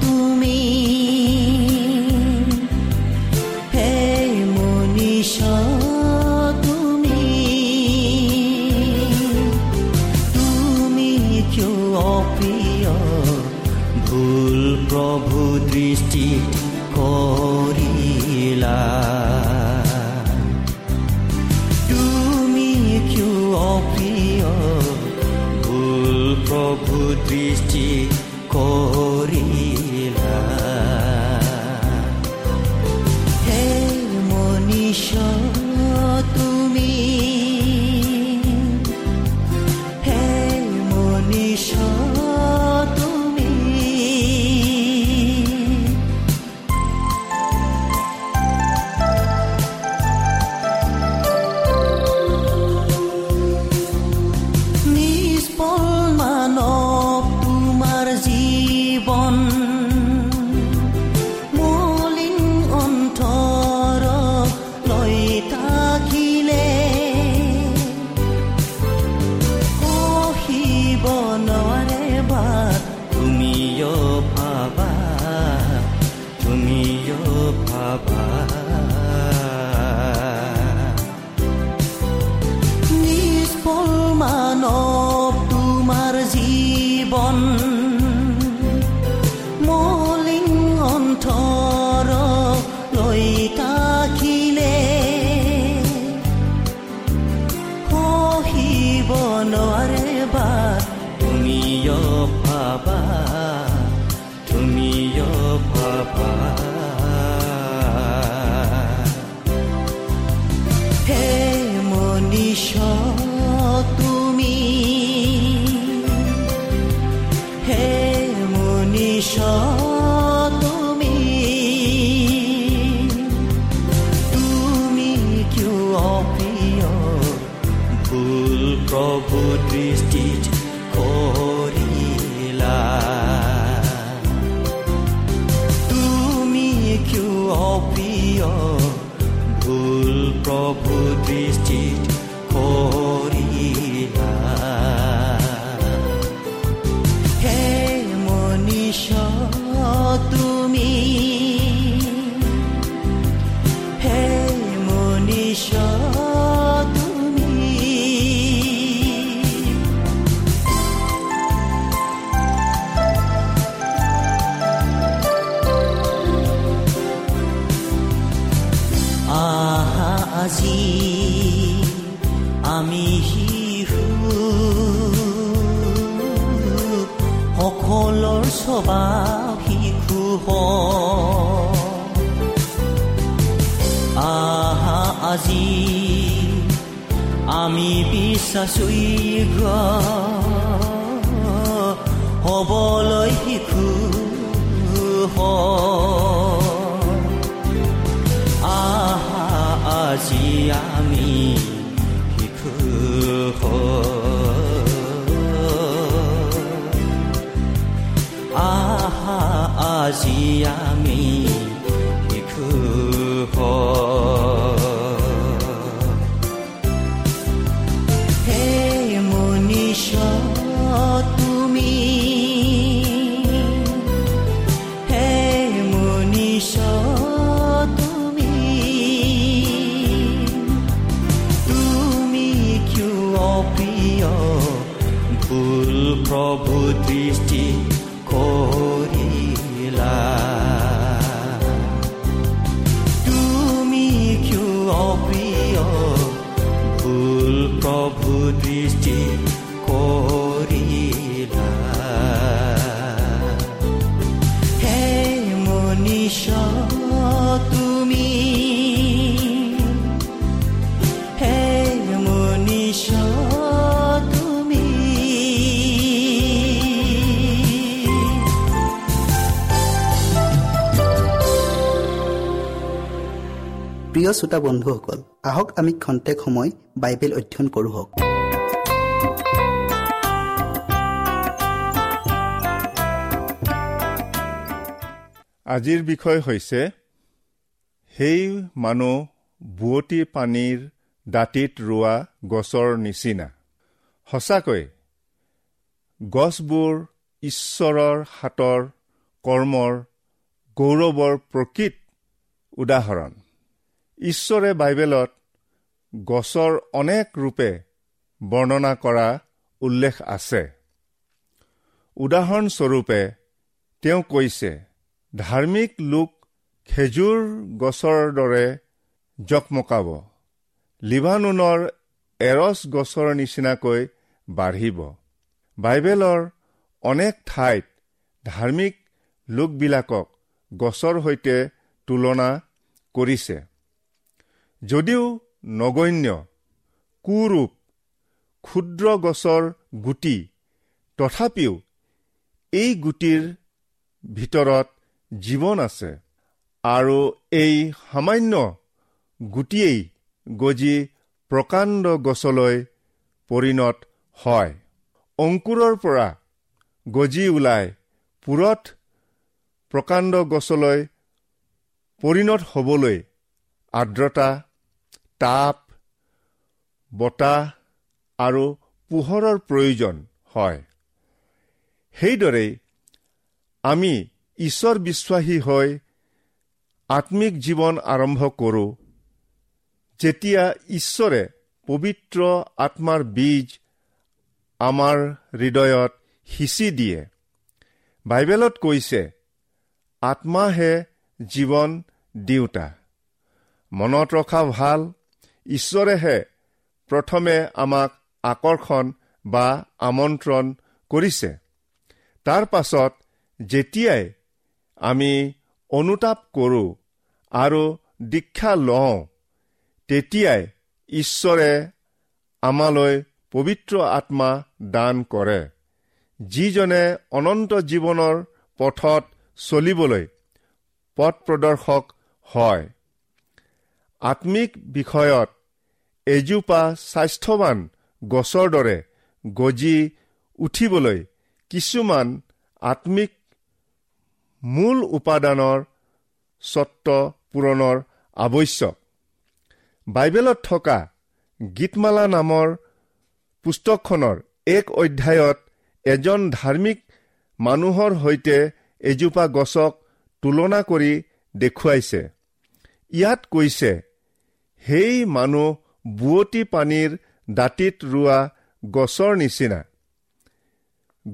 তুমি? হে মনীষ তুমি? তুমি কেউ অপ্রিয়? ভুল প্রভু দৃষ্টি করিলা। তুমি কেউ অপ্রিয়? ভুল প্রভু দৃষ্টি കോരീ আমি বিশ্বাসী হবলৈ শিশু আজি আমি শিশু আহা আজি শ্ৰোতা বন্ধুসকল আহক আমি খন্তেক সময় বাইবেল অধ্যয়ন কৰোঁ আজিৰ বিষয় হৈছে সেই মানুহ বুৱতী পানীৰ দাঁতিত ৰোৱা গছৰ নিচিনা। সঁচাকৈ গছবোৰ ঈশ্বৰৰ হাতৰ কৰ্মৰ গৌৰৱৰ প্ৰকৃত উদাহৰণ। ঈশ্বৰে বাইবেলত গছৰ অনেক ৰূপে বৰ্ণনা কৰা উল্লেখ আছে। উদাহৰণস্বৰূপে তেওঁ কৈছে ধাৰ্মিক লোক খেজুৰ গছৰ দৰে জকমকাব। লিবানুনৰ এৰছ গছৰ নিচিনাকৈ বাঢ়িব। বাইবেলৰ অনেক ঠাইত ধাৰ্মিক লোকবিলাকক গছৰ সৈতে তুলনা কৰিছে। যদিও নগণ্য কুৰূপ ক্ষুদ্ৰ গছৰ গুটি তথাপিও এই গুটিৰ ভিতৰত জীৱন আছে আৰু এই সামান্য গুটিয়েই গজি প্ৰকাণ্ড গছলৈ পৰিণত হয়। অংকুৰৰ পৰা গজি ওলাই পুৰত প্ৰকাণ্ড গছলৈ পৰিণত হ'বলৈ আৰ্দ্ৰতা তাপ বতাহ আৰু পোহৰৰ প্ৰয়োজন হয়। সেইদৰেই আমি ঈশ্বৰ বিশ্বাসী হৈ আত্মিক জীৱন আৰম্ভ কৰোঁ যেতিয়া ঈশ্বৰে পবিত্ৰ আত্মাৰ বীজ আমাৰ হৃদয়ত সিঁচি দিয়ে। বাইবেলত কৈছে আত্মাহে জীৱন দিওঁতা মনত ৰখা ভাল ঈশ্বৰেহে প্ৰথমে আমাক আকৰ্ষণ বা আমন্ত্ৰণ কৰিছে। তাৰ পাছত যেতিয়াই আমি অনুতাপ কৰোঁ আৰু দীক্ষা লওঁ তেতিয়াই ঈশ্বৰে আমালৈ পবিত্ৰ আত্মা দান কৰে যিজনে অনন্ত জীৱনৰ পথত চলিবলৈ পথ প্ৰদৰ্শক হয়। আত্মিক বিষয়ত এজোপা স্বাস্থ্যৱান গছৰ দৰে গজি উঠিবলৈ কিছুমান আত্মিক মূল উপাদানৰ স্বত্ব পূৰণৰ আৱশ্যক। বাইবেলত থকা গীতমালা নামৰ পুস্তকখনৰ এক অধ্যায়ত এজন ধাৰ্মিক মানুহৰ সৈতে এজোপা গছক তুলনা কৰি দেখুৱাইছে। ইয়াত কৈছে সেই মানুহ বুৱতী পানীৰ দাঁতিত ৰোৱা গছৰ নিচিনা।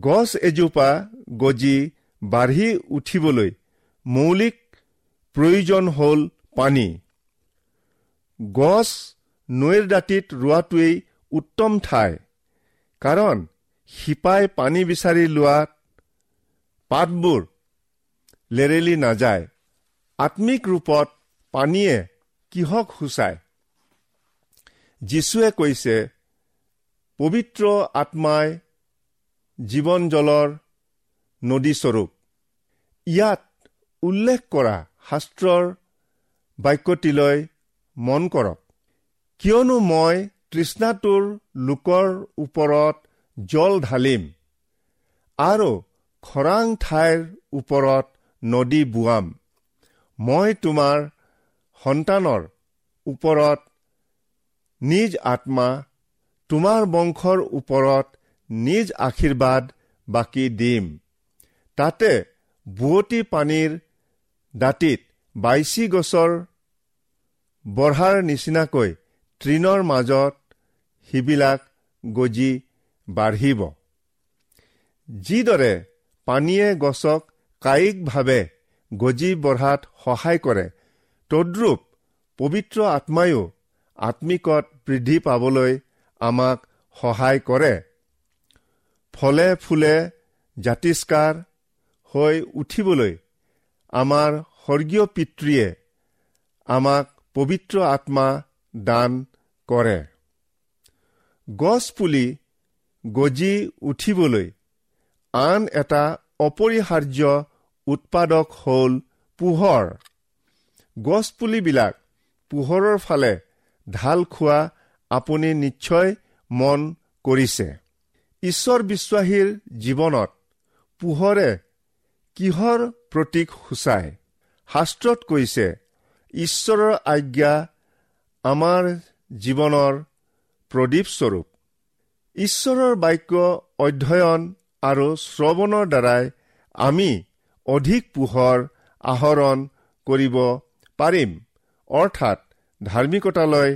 গছ এজোপা গজি বাঢ়ি উঠিবলৈ মৌলিক প্ৰয়োজন হ'ল পানী। গছ নৈৰ দাঁতিত ৰোৱাটোৱেই উত্তম ঠাই কাৰণ শিপাই পানী বিচাৰি লোৱাত পাতবোৰ লেৰেলি নাযায়। আত্মিক ৰূপত পানীয়ে কিহক সূচায়? যীশুৱে কৈছে পবিত্ৰ আত্মাই জীৱন জলৰ নদীস্বৰূপ ইয়াত উল্লেখ কৰা শাস্ত্ৰৰ বাক্যটিলৈ মন কৰক। কিয়নো মই তৃষ্ণাটোৰ লোকৰ ওপৰত জল ঢালিম আৰু খৰাং ঠাইৰ ওপৰত নদী বোৱাম। মই তোমাৰ সন্তানৰ ওপৰত নিজ আত্মা তোমাৰ বংশৰ ওপৰত নিজ আশীৰ্বাদ বাকী দিম। তাতে বুৱতী পানীৰ দাঁতিত বাইচি গছৰ বঢ়াৰ নিচিনাকৈ তৃণৰ মাজত সিবিলাক গজি বাঢ়িব। যিদৰে পানীয়ে গছক কায়িকভাৱে গজি বঢ়াত সহায় কৰে তদ্ৰূপ পবিত্ৰ আত্মায়ো আত্মিকত বৃদ্ধি পাবলৈ আমাক সহায় কৰে। ফলে ফুলে জাতিষ্কাৰ হৈ উঠিবলৈ আমাৰ স্বৰ্গীয় পিতৃয়ে আমাক পবিত্ৰ আত্মা দান কৰে। গছ পুলি গজি উঠিবলৈ আন এটা অপৰিহাৰ্য উৎপাদক হ'ল পোহৰ। গছপুলিবিলাক পোহৰৰ ফালে ঢাল খোৱা আপুনি নিশ্চয় মন কৰিছে। ঈশ্বৰ বিশ্বাসীৰ জীৱনত পোহৰে কিহৰ প্ৰতীক সূচায়? শাস্ত্ৰত কৈছে ঈশ্বৰৰ আজ্ঞা আমাৰ জীৱনৰ প্ৰদীপস্বৰূপ ঈশ্বৰৰ বাক্য অধ্যয়ন আৰু শ্ৰৱণৰ দ্বাৰাই আমি অধিক পোহৰ আহৰণ কৰিব পাৰিম। অৰ্থাৎ ধাৰ্মিকতালৈ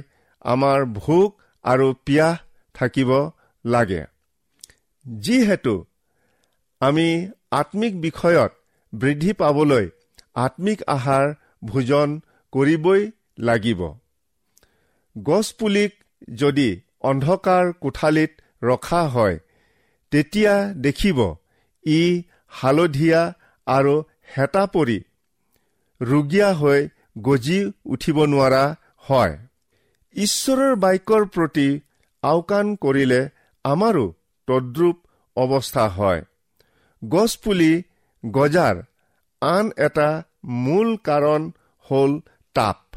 আমাৰ ভোক আৰু পিয়াহ থাকিব লাগে। যিহেতু আমি আত্মিক বিষয়ত বৃদ্ধি পাবলৈ আত্মিক আহাৰ ভোজন কৰিবই লাগিব। গছপুলিক যদি অন্ধকাৰ কোঠালিত ৰখা হয় তেতিয়া দেখিব ই হালধীয়া আৰু হেতা পৰি ৰুগীয়া হৈ গজি উঠিব নোৱাৰা হয়। ঈশ্বৰৰ বাক্যৰ প্ৰতি আওকাণ কৰিলে আমাৰো তদ্ৰূপ অৱস্থা হয়। গছপুলি গজাৰ আন এটা মূল কাৰণ হ'ল তাপ।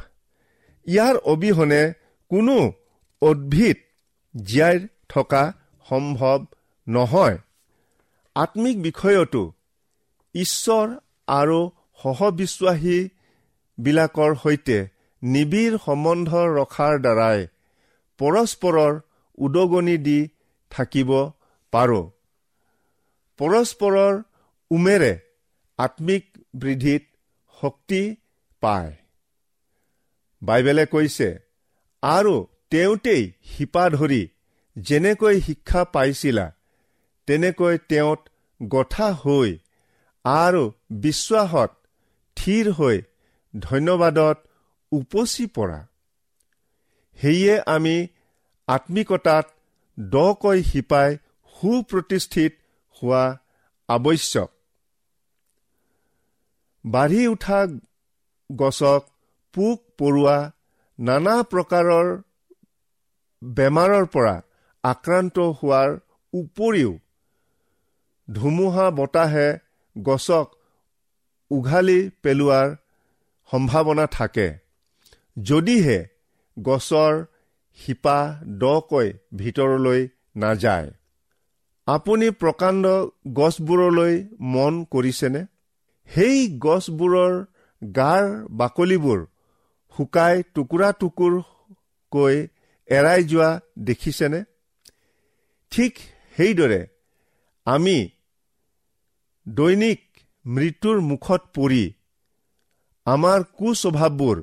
ইয়াৰ অবিহনে কোনো উদ্ভিদ জীয়াই থকা সম্ভৱ নহয়। আত্মিক বিষয়তো ঈশ্বৰ আৰু সহবিশ্বাসীবিলাকৰ সৈতে নিবিড় সম্বন্ধ ৰখাৰ দ্বাৰাই পৰস্পৰৰ উদগনি দি থাকিব পাৰোঁ। পৰস্পৰৰ উমেৰে আত্মিক বৃদ্ধিত শক্তি পায়। বাইবেলে কৈছে আৰু তেওঁতেই শিপা ধৰি যেনেকৈ শিক্ষা পাইছিলা তেনেকৈ তেওঁত গঠা হৈ আৰু বিশ্বাসত থিৰ হৈ ধন্যবাদত উপচি পৰা। সেয়ে আমি আত্মিকতাত দকৈ শিপাই সুপ্ৰতিষ্ঠিত হোৱা আৱশ্যক। বাঢ়ি উঠা গছক পোক পৰুৱা নানা প্ৰকাৰৰ বেমাৰৰ পৰা আক্ৰান্ত হোৱাৰ উপৰিও ধুমুহা বতাহে গছক উঘালি পেলোৱাৰ সম্ভাৱনা থাকে। যদিহে গছৰ শিপা দকৈ ভিতৰলৈ নাযায় আপুনি প্ৰকাণ্ড গছবোৰলৈ মন কৰিছেনে? সেই গছবোৰৰ গাৰ বাকলিবোৰ শুকাই টুকুৰা টুকুৰকৈ এৰাই যোৱা দেখিছেনে? ঠিক সেইদৰে আমি দৈনিক মৃত্যুৰ মুখত পৰি আমাৰ কুস্বভাৱবোৰ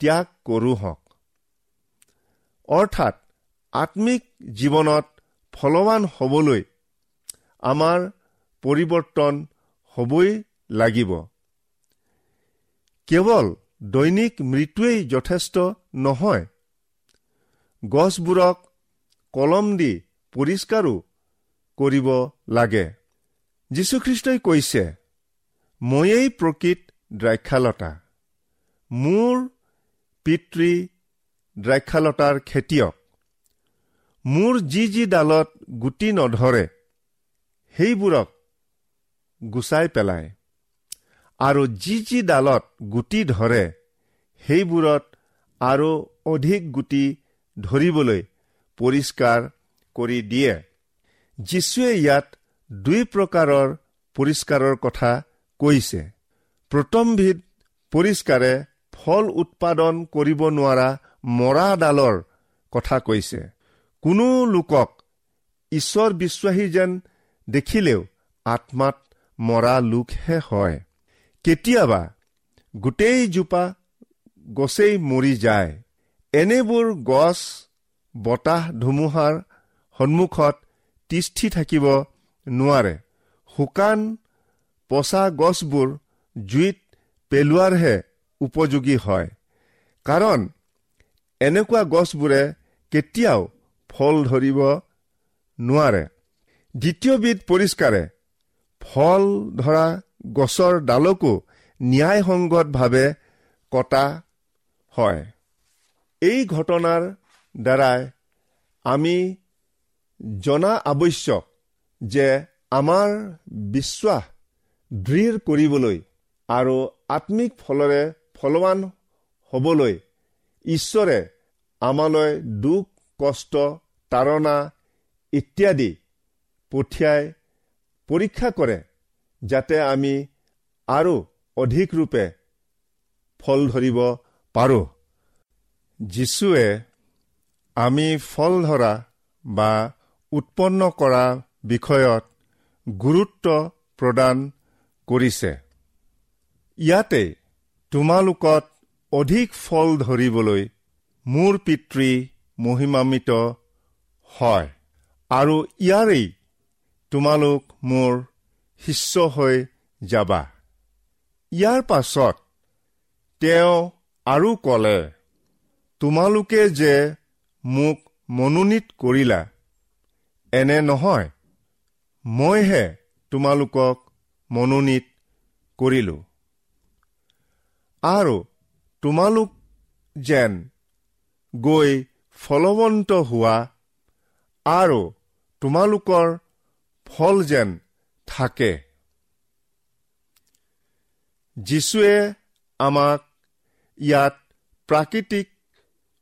ত্যাগ কৰোঁ অৰ্থাৎ আত্মিক জীৱনত ফলৱান হ'বলৈ আমাৰ পৰিৱৰ্তন হ'বই লাগিব। কেৱল দৈনিক মৃত্যুৱেই যথেষ্ট নহয় গছবোৰক কলম দি পৰিষ্কাৰো কৰিব লাগে। যীশুখ্ৰীষ্টই কৈছে ময়েই প্ৰকৃত দ্ৰাক্ষালতা মোৰ পিতৃ দ্ৰাক্ষালতাৰ খেতিয়ক। মোৰ যি যি ডালত গুটি নধৰে সেইবোৰক গুচাই পেলায়। আৰু যি যি ডালত গুটি ধৰে সেইবোৰত আৰু অধিক গুটি ধৰিবলৈ পৰিষ্কাৰ কৰি দিয়ে। যীশুৱে ইয়াত দুই প্ৰকাৰৰ পৰিষ্কাৰৰ কথা কৈছে। প্ৰথমবিধ পৰিষ্কাৰে ফল উৎপাদন কৰিব নোৱাৰা মৰা ডালৰ কথা কৈছে। কোনো লোকক ঈশ্বৰ বিশ্বাসী যেন দেখিলেও আত্মাত মৰা লোকহে হয়। কেতিয়াবা গোটেইজোপা গছেই মৰি যায়। এনেবোৰ গছ বতাহ ধুমুহাৰ সন্মুখত তিষ্ঠি থাকিব নোৱাৰে। শুকান পচা গছবোৰ জুইত পেলোৱাৰহে উপযোগী হয়। কাৰণ এনেকুৱা গছবোৰে কেতিয়াও ফল ধৰিব নোৱাৰে। দ্বিতীয়বিধ পৰিষ্কাৰে ফল ধৰা গছৰ ডালকো ন্যায়সংগতভাৱে কটা হয়। এই ঘটনাৰ দ্বাৰাই আমি জনা আৱশ্যক যে আমাৰ বিশ্বাস দৃঢ় কৰিবলৈ আৰু আত্মিক ফলৰে ফলৱান হ'বলৈ ঈশ্বৰে আমালৈ দুখ কষ্ট তাৰণা ইত্যাদি পঠিয়াই পৰীক্ষা কৰে যাতে আমি আৰু অধিক ৰূপে ফল ধৰিব পাৰোঁ। যীশুৱে আমি ফল ধৰা বা উৎপন্ন কৰা বিষয়ত গুৰুত্ব প্ৰদান কৰিছে। ইয়াতে তোমালোকত অধিক ফল ধৰিবলৈ মোৰ পিতৃ মহিমান্বিত হয় আৰু ইয়াৰেই তোমালোক মোৰ শিষ্য হৈ যাবা। ইয়াৰ পাছত তেওঁ আৰু ক'লে তোমালোকে যে মোক মনোনীত কৰিলা এনে নহয়। মইহে তোমালোকক মনোনীত কৰিলো। আৰু তোমালোক যেন গৈ ফলৱন্ত হোৱা আৰু তোমালোকৰ ফল যেন থাকে। যীশুৱে আমাক ইয়াত প্ৰাকৃতিক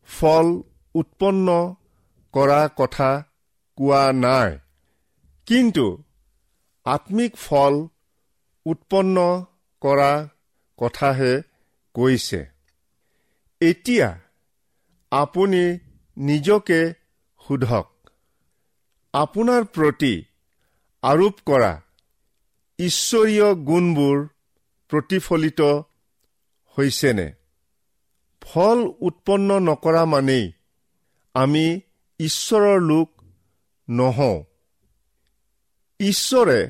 ফল উৎপন্ন কৰা কথা কোৱা নাই কিন্তু আত্মিক ফল উৎপন্ন কৰা কথাহে কৈছে এতিয়া আপুনি নিজকে সোধক আপোনাৰ প্ৰতি আৰোপ কৰা ঈশ্বৰীয় গুণবোৰ প্ৰতিফলিত হৈছেনে? ফল উৎপন্ন নকৰা মানেই আমি ঈশ্বৰৰ লোক নহওঁ। ঈশ্বৰে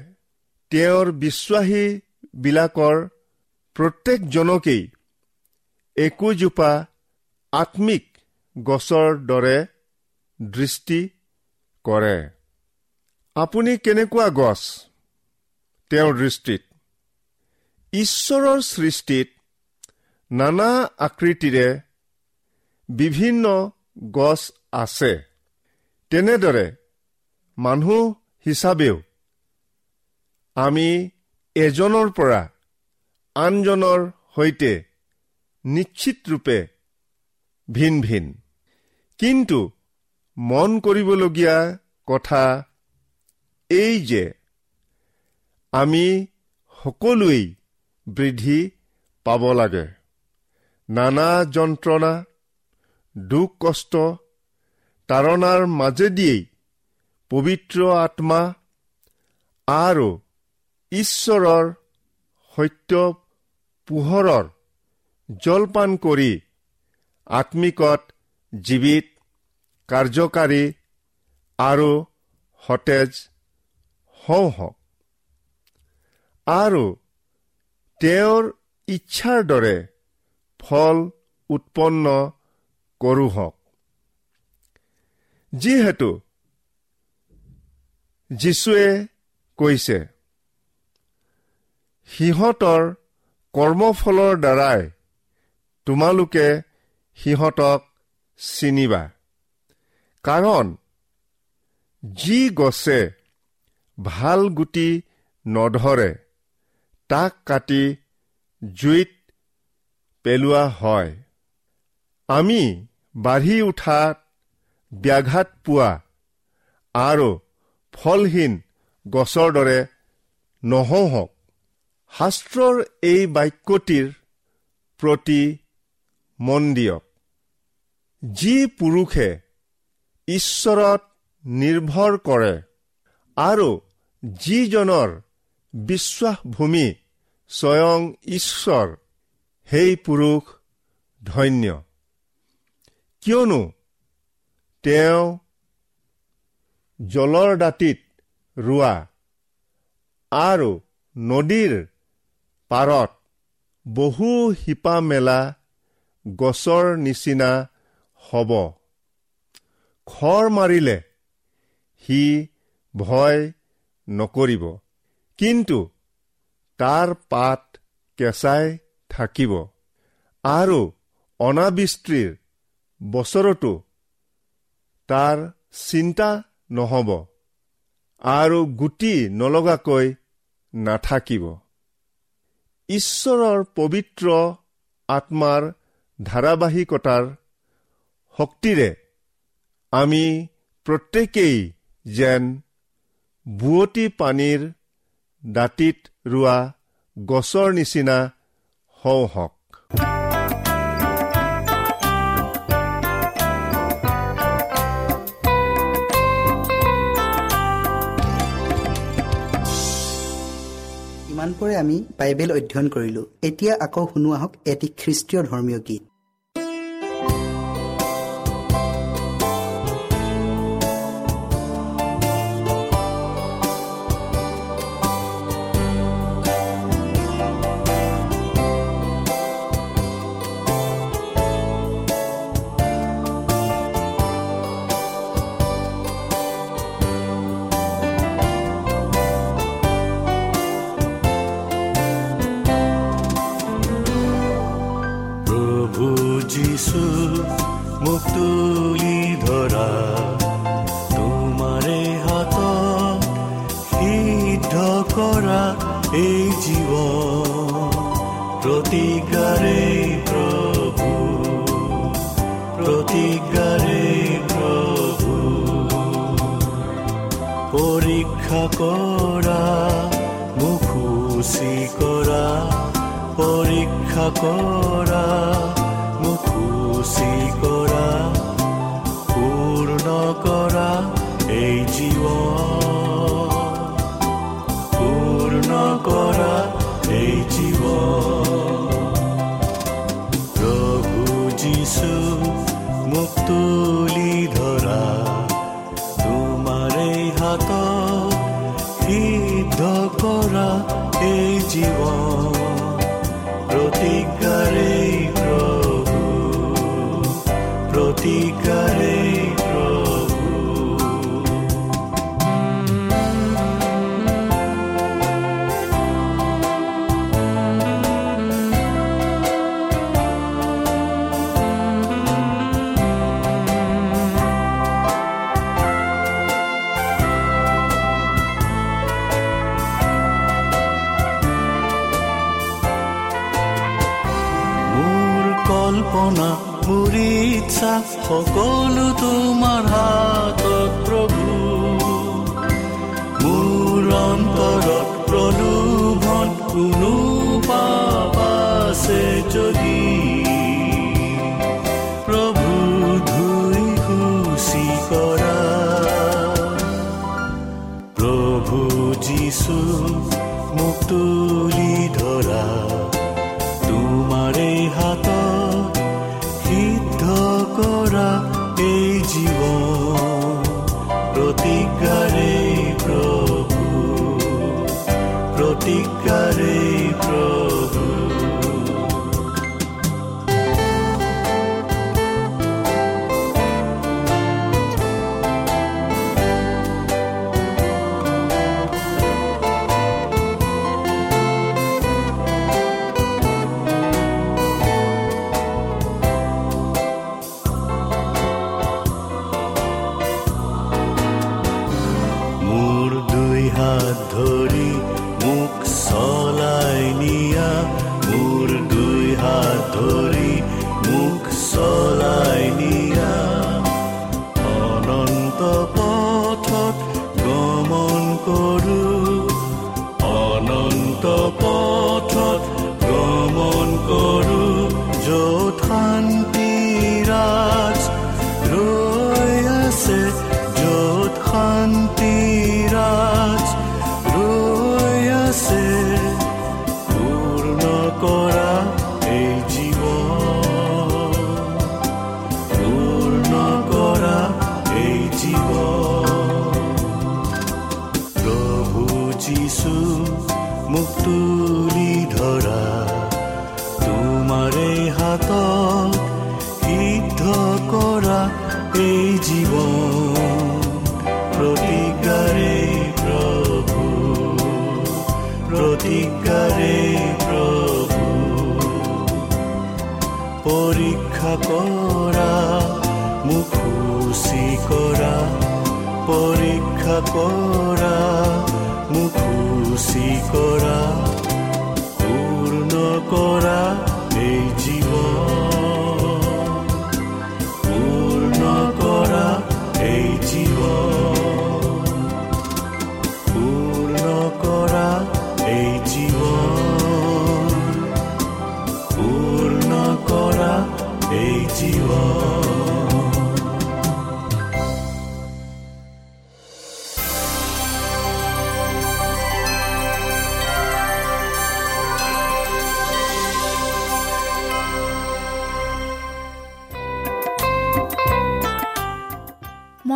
তেওঁৰ বিশ্বাসীবিলাকৰ প্ৰত্যেকজনকেই একোজোপা আত্মিক গছৰ দৰে দৃষ্টি কৰে। আপুনি কেনেকুৱা গছ? তেওঁৰ দৃষ্টিত। ঈশ্বৰৰ সৃষ্টিত নানা আকৃতিৰে বিভিন্ন গছ আছে। তেনেদৰে মানুহ হিচাপেও আমি এজনৰ পৰা আনজনৰ সৈতে নিশ্চিত ৰূপে ভিন ভিন। কিন্তু মন কৰিবলগীয়া কথা এই যে আমি সকলোৱেই বৃদ্ধি পাব লাগে। নানা যন্ত্ৰণা দুখ কষ্ট তাৰণাৰ মাজেদিয়েই পবিত্ৰ আত্মা আৰু ঈশ্বৰৰ সত্য পোহৰৰ জলপান কৰি আত্মিকত জীৱিত কাৰ্যকাৰী আৰু সতেজ হওঁ হওক। আৰু তেওঁৰ ইচ্ছাৰ দৰে ফল উৎপন্ন কৰোঁ হওক। যিহেতু যীশুৱে কৈছে সিহঁতৰ কৰ্মফলৰ দ্বাৰাই তোমালোকে সিহঁতক চিনিবা। কাৰণ যি গছে ভাল গুটি নধৰে তাক কাটি জুইত পেলোৱা হয়। আমি বাঢ়ি উঠাত ব্যাঘাত পোৱা আৰু ফলহীন গছৰ দৰে নহওঁহক শাস্ত্ৰৰ এই বাক্যটিৰ প্ৰতি মন দিয়ক। যি পুৰুষে ঈশ্বৰত নিৰ্ভৰ কৰে আৰু যিজনৰ বিশ্বাসভূমি স্বয়ং ঈশ্বৰ সেই পুৰুষ ধন্য। কিয়নো তেওঁ জলৰ দাঁতিত ৰোৱা আৰু নদীৰ পাৰত বহু শিপা মেলা গছৰ নিচিনা হ'ব। খৰ মাৰিলে সি ভয় নকৰিব। কিন্তু তাৰ পাত কেঁচাই থাকিব। আৰু অনাবৃষ্টিৰ বছৰতো তাৰ চিন্তা নহ'ব। আৰু গুটি নলগাকৈ নাথাকিব। ঈশ্বৰৰ পবিত্ৰ আত্মাৰ ধাৰাবাহিকতাৰ শক্তিৰে আমি প্ৰত্যেকেই যেন বুৱতী পানীৰ দাঁতিত ৰোৱা গছৰ নিচিনা হওঁ হওক। ইমানপৰে আমি বাইবেল অধ্যয়ন কৰিলো। এতিয়া আকৌ শুনো আহক এটি খ্ৰীষ্টীয় ধৰ্মীয় গীত। এই জীৱন অন্তৰত প্ৰলোভন কোনো দুই হাত ধৰি